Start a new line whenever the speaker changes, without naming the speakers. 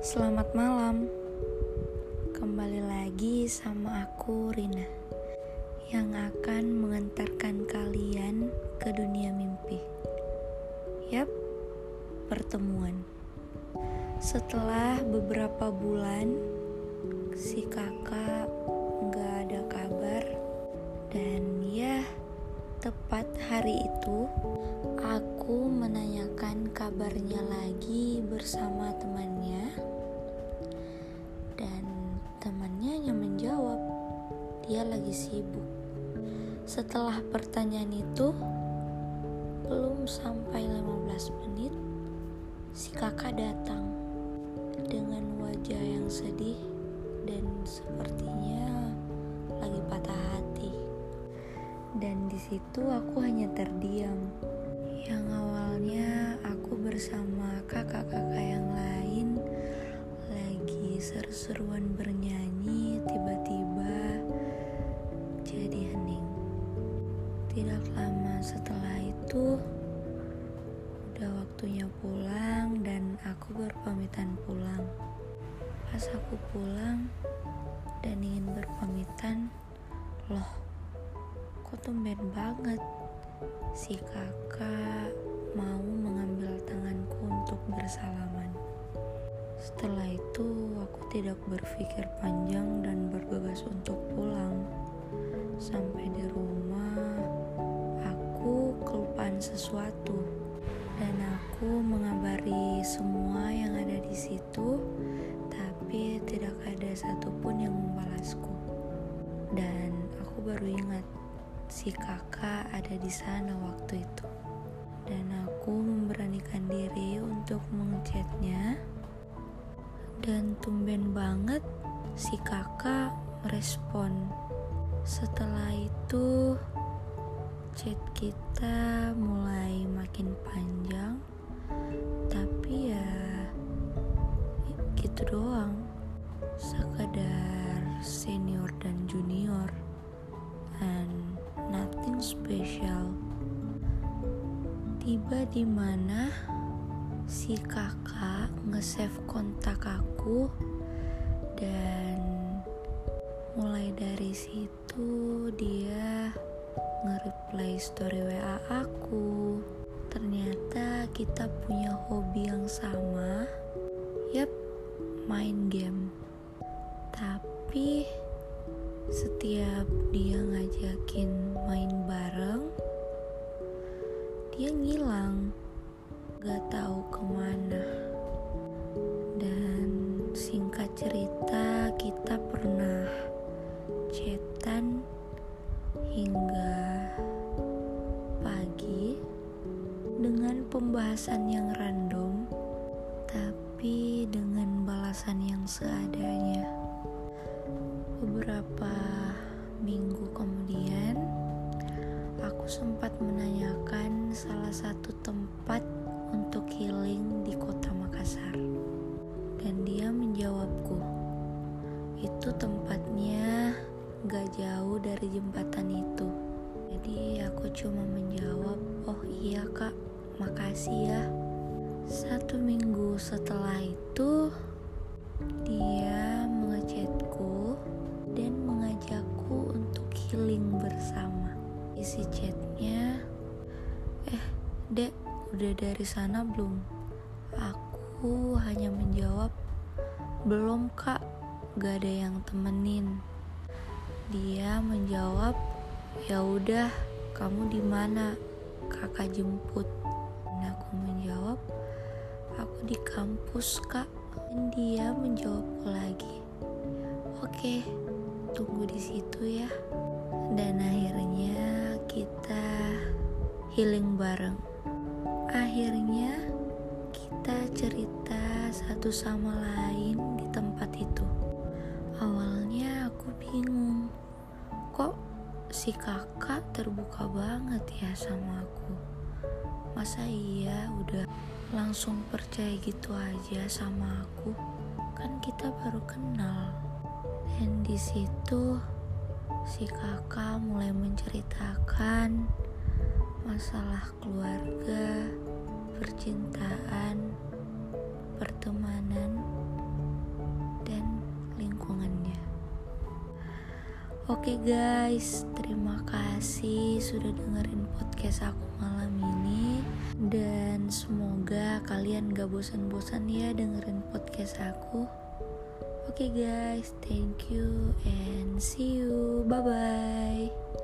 Selamat malam. Kembali lagi sama aku Rina yang akan mengantarkan kalian ke dunia mimpi. Yap, pertemuan. Setelah beberapa bulan, si kakak nggak ada kabar dan ya tepat hari itu dia lagi sibuk setelah pertanyaan itu belum sampai 15 menit si kakak datang dengan wajah yang sedih dan sepertinya lagi patah hati dan di situ aku hanya terdiam. Yang awalnya aku bersama kakak-kakak yang lain lagi seru-seruan bernyanyi, tiba-tiba Tidak lama setelah itu, udah waktunya pulang dan aku berpamitan pulang. Pas aku pulang dan ingin berpamitan, loh kok tumben banget si kakak mau mengambil tanganku untuk bersalaman. Setelah itu aku tidak berpikir panjang dan bergegas untuk pulang. Sampai di rumah sesuatu dan aku mengabari semua yang ada di situ tapi tidak ada satupun yang membalasku. Dan aku baru ingat si kakak ada di sana waktu itu. Dan aku memberanikan diri untuk mengechatnya. Dan tumben banget si kakak merespon. Setelah itu chat kita mulai makin panjang. Tapi ya gitu doang. Sekadar senior dan junior. And nothing special. Tiba di mana si kakak nge-save kontak aku dan mulai dari situ dia nge-reply story WA aku. Ternyata kita punya hobi yang sama. Yap, main game. Tapi setiap dia ngajakin main bareng dia ngilang gak tahu ke mana dan singkat cerita dengan pembahasan yang random tapi dengan balasan yang seadanya. Beberapa minggu kemudian aku sempat menanyakan salah satu tempat untuk healing di kota Makassar. Dan dia menjawabku itu tempatnya gak jauh dari jembatan itu. Jadi aku cuma menjawab oh iya kak makasih ya satu minggu setelah itu dia mengechatku dan mengajakku untuk healing bersama. Isi chatnya, eh dek udah dari sana belum? Aku hanya menjawab, belum kak, gak ada yang temenin. Dia menjawab, ya udah, kamu di mana? Kakak jemput. Di kampus kak. Dia menjawabku lagi, oke, tunggu di situ ya. Dan akhirnya kita healing bareng. Akhirnya kita cerita satu sama lain di tempat itu. Awalnya aku bingung, kok si kakak terbuka banget ya sama aku. Masa iya udah langsung percaya gitu aja sama aku? Kan kita baru kenal. Dan di situ si kakak mulai menceritakan masalah keluarga, percintaan, pertemanan, dan lingkungannya. Oke guys, terima kasih sudah dengerin podcast aku malam dan semoga kalian gak bosan-bosan ya dengerin podcast aku. Oke guys, thank you and see you, bye-bye